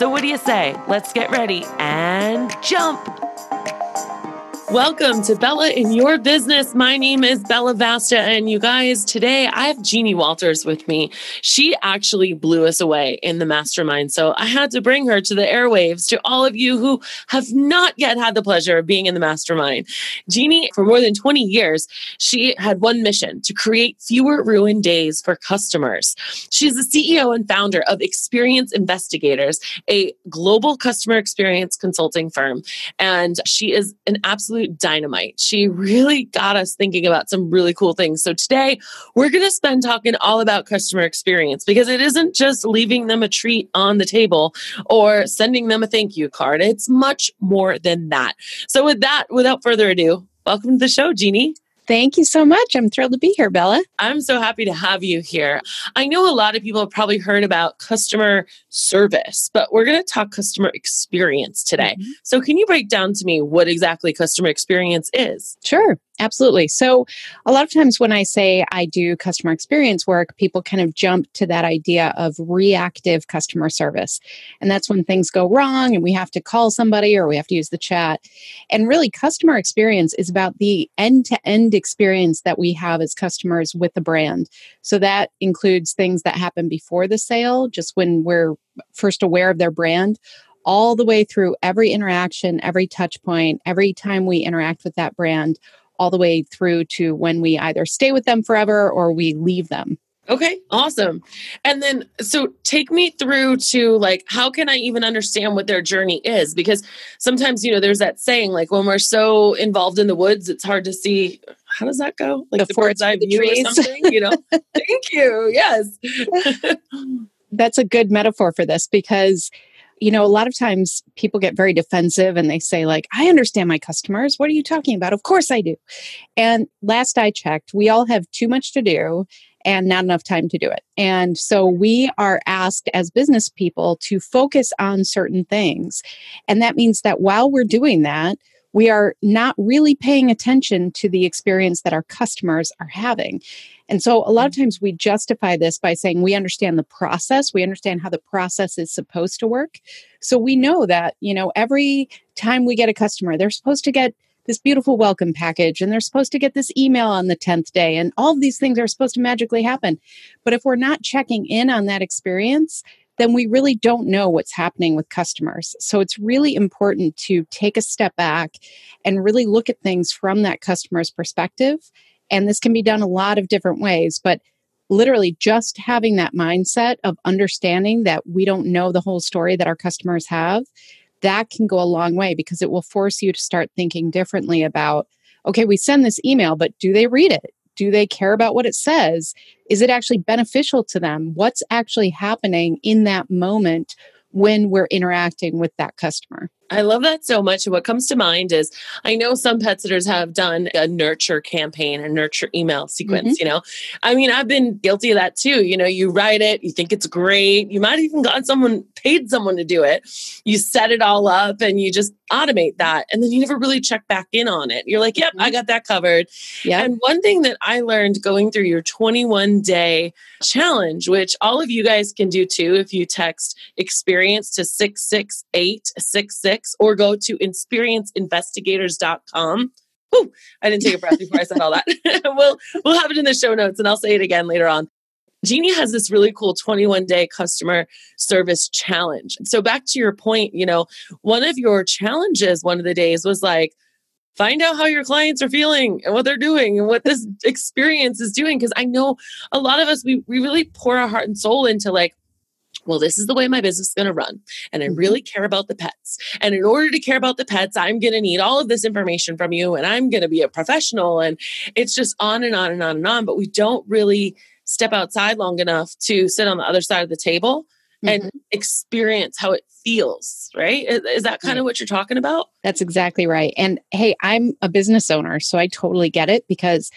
So, what do you say? Let's get ready and jump! Welcome to Bella in Your Business. My name is Bella Vasta, and you guys, today I have Jeannie Walters with me. She actually blew us away in the mastermind. So I had to bring her to the airwaves to all of you who have not yet had the pleasure of being in the mastermind. Jeannie, for more than 20 years, she had one mission to create fewer ruined days for customers. She's the CEO and founder of Experience Investigators, a global customer experience consulting firm. And she is an absolute absolute dynamite. She really got us thinking about some really cool things. So today we're going to spend talking all about customer experience because it isn't just leaving them a treat on the table or sending them a thank you card. It's much more than that. So with that, without further ado, welcome to the show, Jeannie. Thank you so much. I'm thrilled to be here, Bella. I'm so happy to have you here. I know a lot of people have probably heard about customer service, but we're going to talk customer experience today. Mm-hmm. So, can you break down to me what exactly customer experience is? Sure. Absolutely. So, a lot of times when I say I do customer experience work, people kind of jump to that idea of reactive customer service. And that's when things go wrong and we have to call somebody or we have to use the chat. And really, customer experience is about the end to end experience that we have as customers with the brand. So, that includes things that happen before the sale, just when we're first aware of their brand all the way through every interaction, every touch point, every time we interact with that brand, all the way through to when we either stay with them forever or we leave them. Okay, awesome. And then, so take me through to like, how can I even understand what their journey is? Because sometimes, you know, there's that saying, like, when we're so involved in the woods, it's hard to see. How does that go? Like the, the bird's eye view trees. or something, you know? Thank you. Yes. That's a good metaphor for this because you know, a lot of times people get very defensive and they say, like, I understand my customers. What are you talking about? Of course I do. And last I checked, we all have too much to do and not enough time to do it. And so we are asked as business people to focus on certain things. And that means that while we're doing that, we are not really paying attention to the experience that our customers are having. And so a lot of mm. times we justify this by saying we understand the process, we understand how the process is supposed to work. So we know that, you know, every time we get a customer, they're supposed to get this beautiful welcome package and they're supposed to get this email on the 10th day and all these things are supposed to magically happen. But if we're not checking in on that experience, then we really don't know what's happening with customers. So it's really important to take a step back and really look at things from that customer's perspective. And this can be done a lot of different ways, but literally just having that mindset of understanding that we don't know the whole story that our customers have, that can go a long way because it will force you to start thinking differently about okay, we send this email, but do they read it? Do they care about what it says? Is it actually beneficial to them? What's actually happening in that moment when we're interacting with that customer? I love that so much. And what comes to mind is I know some pet sitters have done a nurture campaign, a nurture email sequence, mm-hmm. you know. I mean, I've been guilty of that too. You know, you write it, you think it's great. You might even got someone paid someone to do it. You set it all up and you just automate that. And then you never really check back in on it. You're like, yep, mm-hmm. I got that covered. Yeah. And one thing that I learned going through your 21 day challenge, which all of you guys can do too if you text experience to 66866 or go to experienceinvestigators.com. Whew, I didn't take a breath before I said all that. we'll we'll have it in the show notes and I'll say it again later on. Jeannie has this really cool 21 day customer service challenge. So back to your point, you know, one of your challenges one of the days was like find out how your clients are feeling and what they're doing and what this experience is doing because I know a lot of us we we really pour our heart and soul into like well, this is the way my business is going to run. And I mm-hmm. really care about the pets. And in order to care about the pets, I'm going to need all of this information from you and I'm going to be a professional. And it's just on and on and on and on. But we don't really step outside long enough to sit on the other side of the table and mm-hmm. experience how it feels, right? Is, is that kind of what you're talking about? That's exactly right. And hey, I'm a business owner, so I totally get it because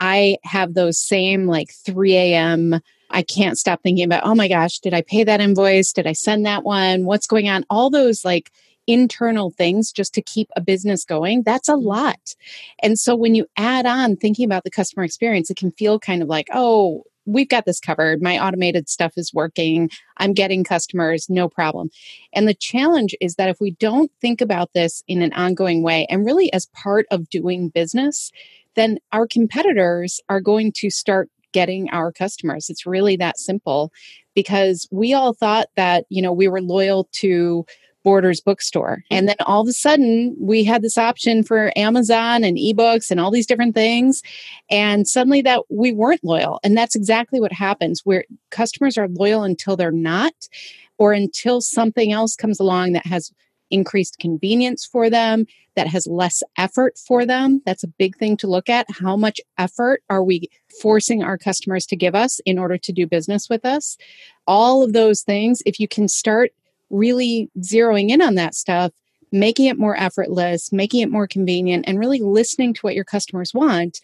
I have those same like 3 a.m. I can't stop thinking about, oh my gosh, did I pay that invoice? Did I send that one? What's going on? All those like internal things just to keep a business going, that's a mm-hmm. lot. And so when you add on thinking about the customer experience, it can feel kind of like, oh, we've got this covered. My automated stuff is working. I'm getting customers, no problem. And the challenge is that if we don't think about this in an ongoing way and really as part of doing business, then our competitors are going to start getting our customers. It's really that simple because we all thought that, you know, we were loyal to Borders bookstore. And then all of a sudden, we had this option for Amazon and ebooks and all these different things. And suddenly that we weren't loyal. And that's exactly what happens where customers are loyal until they're not, or until something else comes along that has increased convenience for them, that has less effort for them. That's a big thing to look at. How much effort are we forcing our customers to give us in order to do business with us? All of those things, if you can start really zeroing in on that stuff, making it more effortless, making it more convenient, and really listening to what your customers want,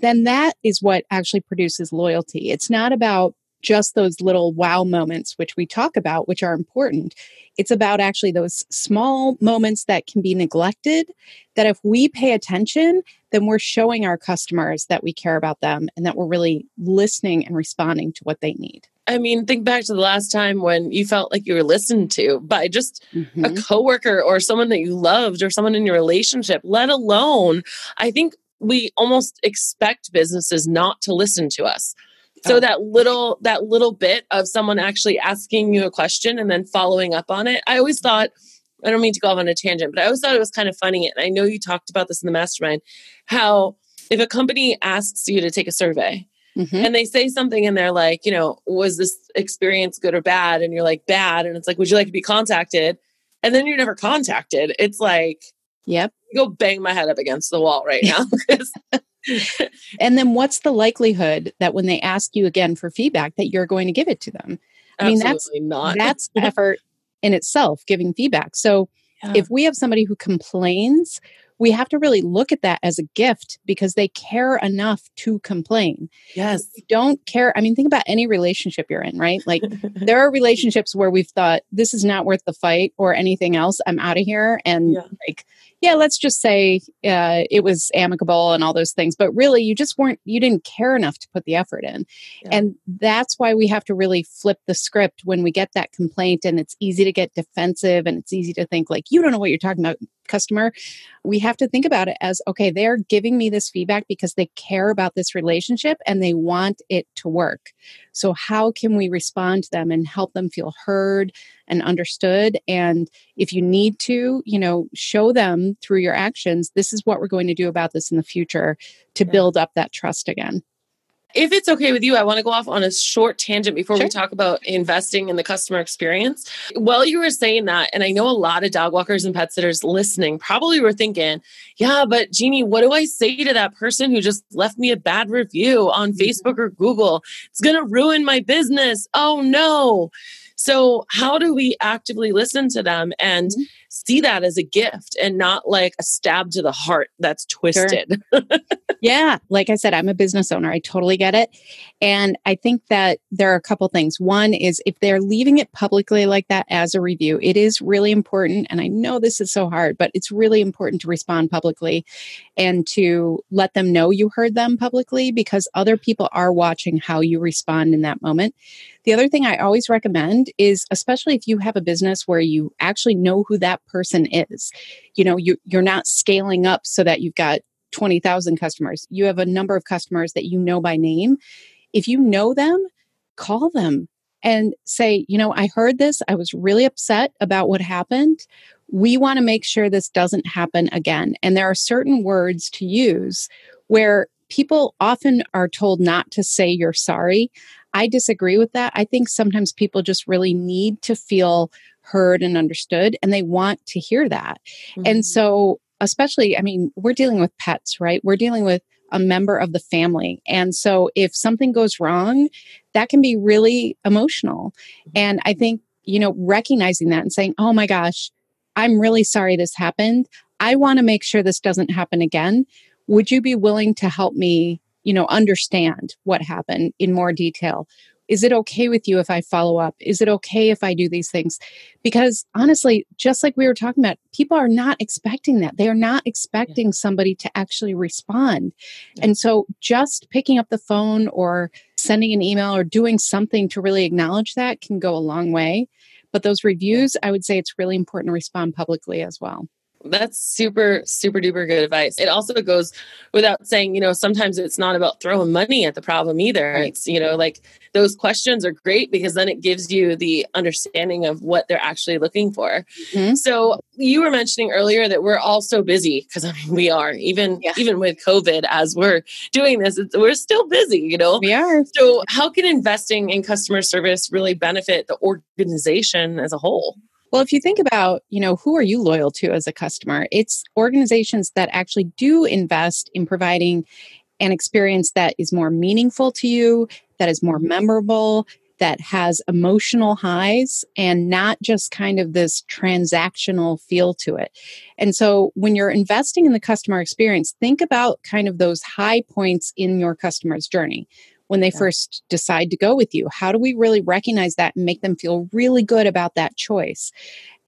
then that is what actually produces loyalty. It's not about just those little wow moments, which we talk about, which are important. It's about actually those small moments that can be neglected. That if we pay attention, then we're showing our customers that we care about them and that we're really listening and responding to what they need. I mean, think back to the last time when you felt like you were listened to by just mm-hmm. a coworker or someone that you loved or someone in your relationship, let alone, I think we almost expect businesses not to listen to us so that little that little bit of someone actually asking you a question and then following up on it i always thought i don't mean to go off on a tangent but i always thought it was kind of funny and i know you talked about this in the mastermind how if a company asks you to take a survey mm-hmm. and they say something and they're like you know was this experience good or bad? and you're like bad and it's like would you like to be contacted? and then you're never contacted. It's like yep. go bang my head up against the wall right now and then what's the likelihood that when they ask you again for feedback that you're going to give it to them? I mean, that's not. that's effort in itself, giving feedback. So yeah. if we have somebody who complains, we have to really look at that as a gift because they care enough to complain. Yes. You don't care. I mean, think about any relationship you're in, right? Like there are relationships where we've thought this is not worth the fight or anything else. I'm out of here. And yeah. like yeah, let's just say uh, it was amicable and all those things, but really you just weren't, you didn't care enough to put the effort in. Yeah. And that's why we have to really flip the script when we get that complaint and it's easy to get defensive and it's easy to think like, you don't know what you're talking about, customer. We have to think about it as okay, they're giving me this feedback because they care about this relationship and they want it to work. So, how can we respond to them and help them feel heard and understood? And if you need to, you know, show them through your actions, this is what we're going to do about this in the future to build up that trust again if it's okay with you, I want to go off on a short tangent before sure. we talk about investing in the customer experience. While you were saying that, and I know a lot of dog walkers and pet sitters listening probably were thinking, yeah, but Jeannie, what do I say to that person who just left me a bad review on mm-hmm. Facebook or Google? It's going to ruin my business. Oh no. So, how do we actively listen to them and mm-hmm. See that as a gift and not like a stab to the heart that's twisted? Sure. yeah. Like I said, I'm a business owner. I totally get it. And I think that there are a couple things. One is if they're leaving it publicly like that as a review, it is really important. And I know this is so hard, but it's really important to respond publicly and to let them know you heard them publicly because other people are watching how you respond in that moment. The other thing I always recommend is, especially if you have a business where you actually know who that person is, you know, you, you're not scaling up so that you've got 20,000 customers. You have a number of customers that you know by name. If you know them, call them and say, you know, I heard this. I was really upset about what happened. We want to make sure this doesn't happen again. And there are certain words to use where people often are told not to say you're sorry. I disagree with that. I think sometimes people just really need to feel heard and understood, and they want to hear that. Mm-hmm. And so, especially, I mean, we're dealing with pets, right? We're dealing with a member of the family. And so, if something goes wrong, that can be really emotional. Mm-hmm. And I think you know, recognizing that and saying, oh my gosh, I'm really sorry this happened. I want to make sure this doesn't happen again. Would you be willing to help me, you know, understand what happened in more detail? Is it okay with you if I follow up? Is it okay if I do these things? Because honestly, just like we were talking about, people are not expecting that. They are not expecting somebody to actually respond. And so just picking up the phone or sending an email or doing something to really acknowledge that can go a long way. But those reviews, I would say it's really important to respond publicly as well. That's super, super duper good advice. It also goes without saying, you know, sometimes it's not about throwing money at the problem either. Right. It's, you know, like those questions are great because then it gives you the understanding of what they're actually looking for. Mm-hmm. So you were mentioning earlier that we're all so busy because I mean, we are even, yeah. even with COVID as we're doing this, we're still busy, you know? We are. So how can investing in customer service really benefit the organization as a whole? Well, if you think about, you know, who are you loyal to as a customer? It's organizations that actually do invest in providing an experience that is more meaningful to you, that is more memorable, that has emotional highs and not just kind of this transactional feel to it. And so when you're investing in the customer experience, think about kind of those high points in your customer's journey when they yeah. first decide to go with you? How do we really recognize that and make them feel really good about that choice?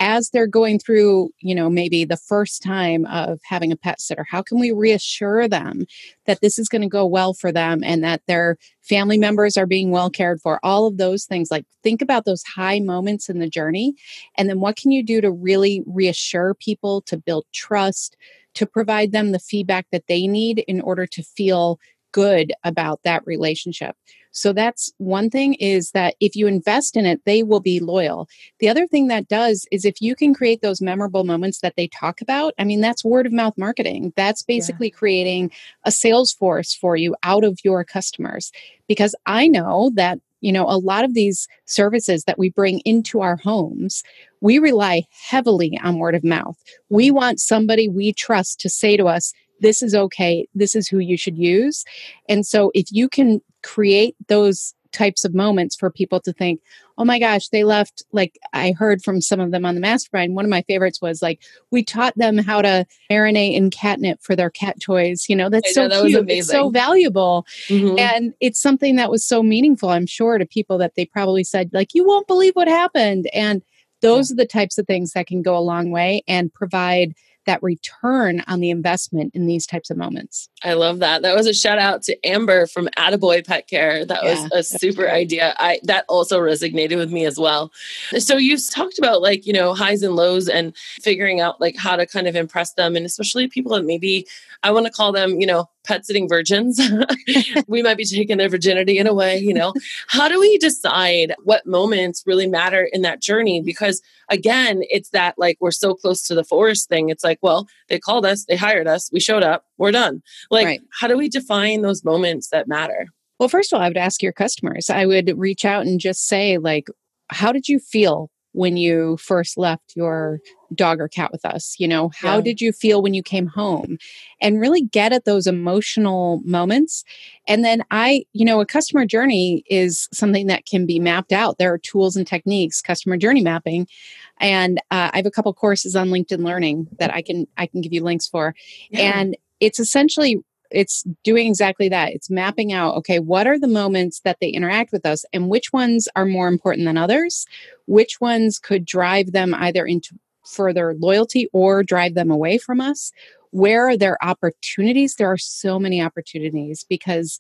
As they're going through, you know, maybe the first time of having a pet sitter, how can we reassure them that this is going to go well for them and that their family members are being well cared for? All of those things. Like, think about those high moments in the journey. And then what can you do to really reassure people, to build trust, to provide them the feedback that they need in order to feel good about that relationship. So that's one thing is that if you invest in it, they will be loyal. The other thing that does is if you can create those memorable moments that they talk about, I mean, that's word of mouth marketing. That's basically yeah. creating a sales force for you out of your customers. Because I know that you know a lot of these services that we bring into our homes we rely heavily on word of mouth we want somebody we trust to say to us this is okay. This is who you should use. And so if you can create those types of moments for people to think, oh my gosh, they left. Like I heard from some of them on the mastermind. One of my favorites was like, we taught them how to marinate in catnip for their cat toys. You know, that's so that cute. It's so valuable. Mm-hmm. And it's something that was so meaningful, I'm sure, to people that they probably said, like, you won't believe what happened. And those yeah. are the types of things that can go a long way and provide that return on the investment in these types of moments. I love that. That was a shout out to Amber from Attaboy Pet Care. That yeah, was a super idea. I that also resonated with me as well. So you've talked about like, you know, highs and lows and figuring out like how to kind of impress them and especially people that maybe I want to call them, you know, pet sitting virgins. we might be taking their virginity in a way, you know. How do we decide what moments really matter in that journey? Because again, it's that like we're so close to the forest thing. It's like, well, they called us, they hired us, we showed up, we're done. Like, right. how do we define those moments that matter? Well, first of all, I would ask your customers. I would reach out and just say, like, how did you feel when you first left your dog or cat with us you know how yeah. did you feel when you came home and really get at those emotional moments and then i you know a customer journey is something that can be mapped out there are tools and techniques customer journey mapping and uh, i have a couple courses on linkedin learning that i can i can give you links for yeah. and it's essentially it's doing exactly that. It's mapping out, okay, what are the moments that they interact with us and which ones are more important than others? Which ones could drive them either into further loyalty or drive them away from us? Where are there opportunities? There are so many opportunities because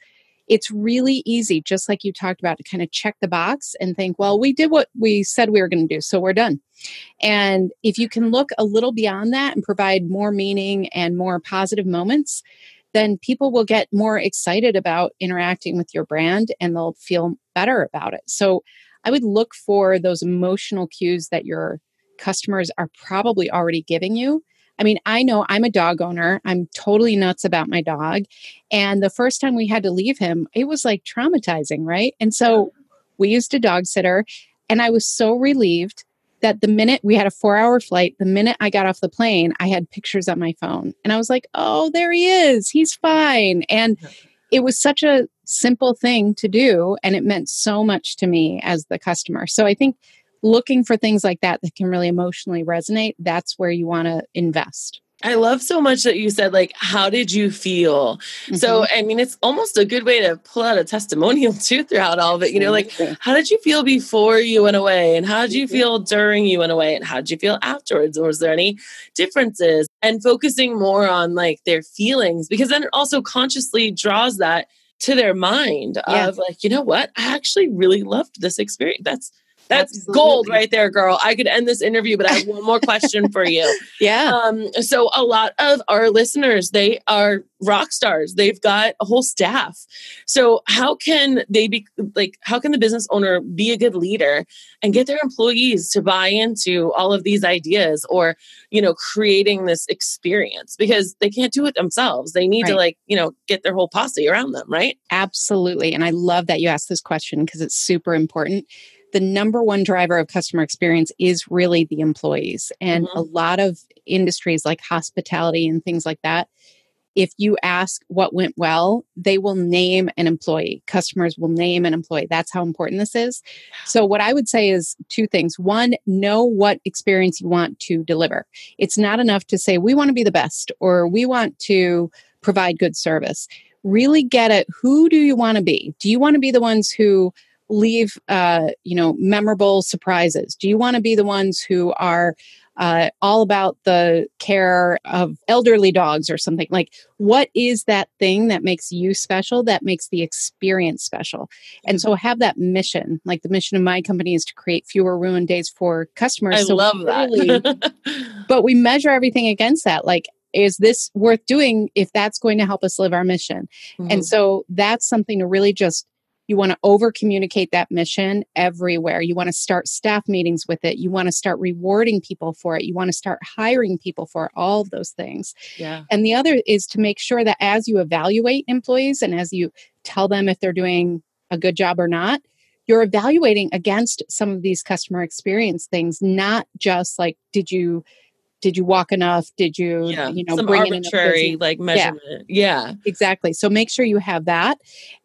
it's really easy, just like you talked about, to kind of check the box and think, well, we did what we said we were going to do, so we're done. And if you can look a little beyond that and provide more meaning and more positive moments, then people will get more excited about interacting with your brand and they'll feel better about it. So I would look for those emotional cues that your customers are probably already giving you. I mean, I know I'm a dog owner. I'm totally nuts about my dog. And the first time we had to leave him, it was like traumatizing, right? And so we used a dog sitter, and I was so relieved that the minute we had a four hour flight, the minute I got off the plane, I had pictures on my phone. And I was like, oh, there he is. He's fine. And it was such a simple thing to do. And it meant so much to me as the customer. So I think looking for things like that that can really emotionally resonate, that's where you want to invest. I love so much that you said, like, how did you feel? Mm-hmm. So, I mean, it's almost a good way to pull out a testimonial too throughout all of it. You know, like, how did you feel before you went away? And how did you feel during you went away? And how did you feel afterwards? Or was there any differences? And focusing more on like their feelings, because then it also consciously draws that to their mind yeah. of like, you know what? I actually really loved this experience. That's that's Absolutely. gold right there, girl. I could end this interview, but I have one more question for you. Yeah. Um, so a lot of our listeners, they are rock stars. They've got a whole staff. So how can they be like how can the business owner be a good leader and get their employees to buy into all of these ideas or, you know, creating this experience because they can't do it themselves. They need right. to like, you know, get their whole posse around them, right? Absolutely. And I love that you asked this question because it's super important the number one driver of customer experience is really the employees. And mm-hmm. a lot of industries like hospitality and things like that, if you ask what went well, they will name an employee. Customers will name an employee. That's how important this is. So, what I would say is two things. One, know what experience you want to deliver. It's not enough to say, we want to be the best or we want to provide good service. Really get it. Who do you want to be? Do you want to be the ones who leave uh, you know memorable surprises? Do you want to be the ones who are uh, all about the care of elderly dogs or something? Like what is that thing that makes you special that makes the experience special? And so have that mission. Like the mission of my company is to create fewer ruined days for customers i so love really, that but we measure everything against that. Like is this worth doing if that's going to help us live our mission? Mm-hmm. and so that's something to really just you want to over communicate that mission everywhere. You want to start staff meetings with it. You want to start rewarding people for it. You want to start hiring people for all of those things. Yeah. And the other is to make sure that as you evaluate employees and as you tell them if they're doing a good job or not, you're evaluating against some of these customer experience things, not just like, did you did you walk enough did you yeah. you know Some bring arbitrary like measurement yeah. yeah exactly so make sure you have that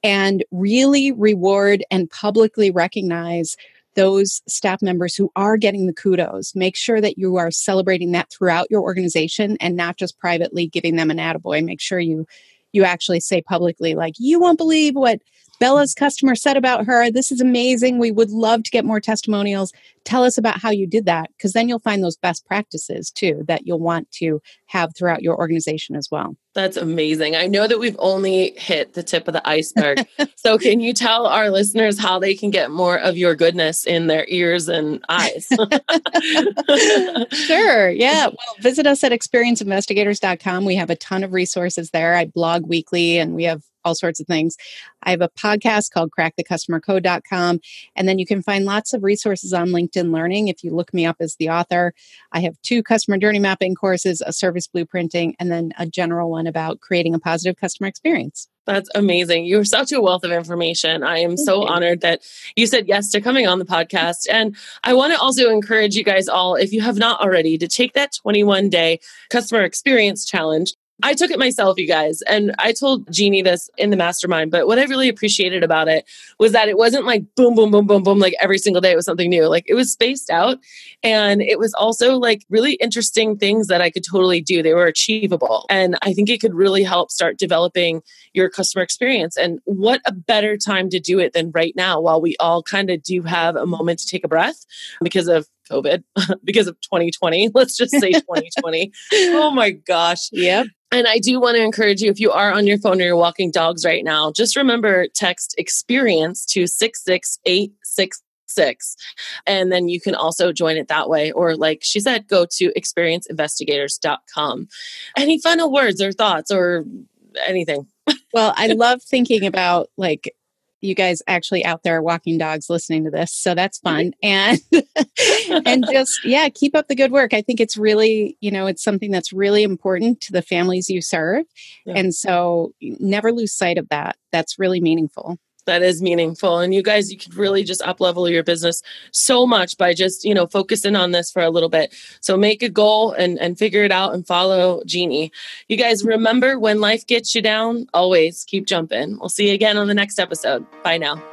and really reward and publicly recognize those staff members who are getting the kudos make sure that you are celebrating that throughout your organization and not just privately giving them an attaboy make sure you you actually say publicly like you won't believe what Bella's customer said about her, This is amazing. We would love to get more testimonials. Tell us about how you did that, because then you'll find those best practices too that you'll want to have throughout your organization as well. That's amazing. I know that we've only hit the tip of the iceberg. so, can you tell our listeners how they can get more of your goodness in their ears and eyes? sure. Yeah. Well, visit us at experienceinvestigators.com. We have a ton of resources there. I blog weekly and we have all sorts of things. I have a podcast called crackthecustomercode.com. And then you can find lots of resources on LinkedIn Learning if you look me up as the author. I have two customer journey mapping courses, a service blueprinting, and then a general one about creating a positive customer experience. That's amazing. You're such a wealth of information. I am so honored that you said yes to coming on the podcast. And I want to also encourage you guys all, if you have not already, to take that 21 day customer experience challenge. I took it myself, you guys, and I told Jeannie this in the mastermind. But what I really appreciated about it was that it wasn't like boom, boom, boom, boom, boom, like every single day it was something new. Like it was spaced out. And it was also like really interesting things that I could totally do. They were achievable. And I think it could really help start developing your customer experience. And what a better time to do it than right now while we all kind of do have a moment to take a breath because of COVID, because of 2020. Let's just say 2020. oh my gosh. Yeah. And I do want to encourage you if you are on your phone or you're walking dogs right now, just remember text experience to 66866. And then you can also join it that way. Or, like she said, go to experienceinvestigators.com. Any final words or thoughts or anything? well, I love thinking about like you guys actually out there walking dogs listening to this so that's fun. And and just yeah keep up the good work. I think it's really you know it's something that's really important to the families you serve. Yeah. and so never lose sight of that. That's really meaningful that is meaningful. And you guys you could really just up level your business so much by just you know focusing on this for a little bit. So make a goal and and figure it out and follow jeannie. You guys remember when life gets you down always keep jumping. We'll see you again on the next episode. Bye now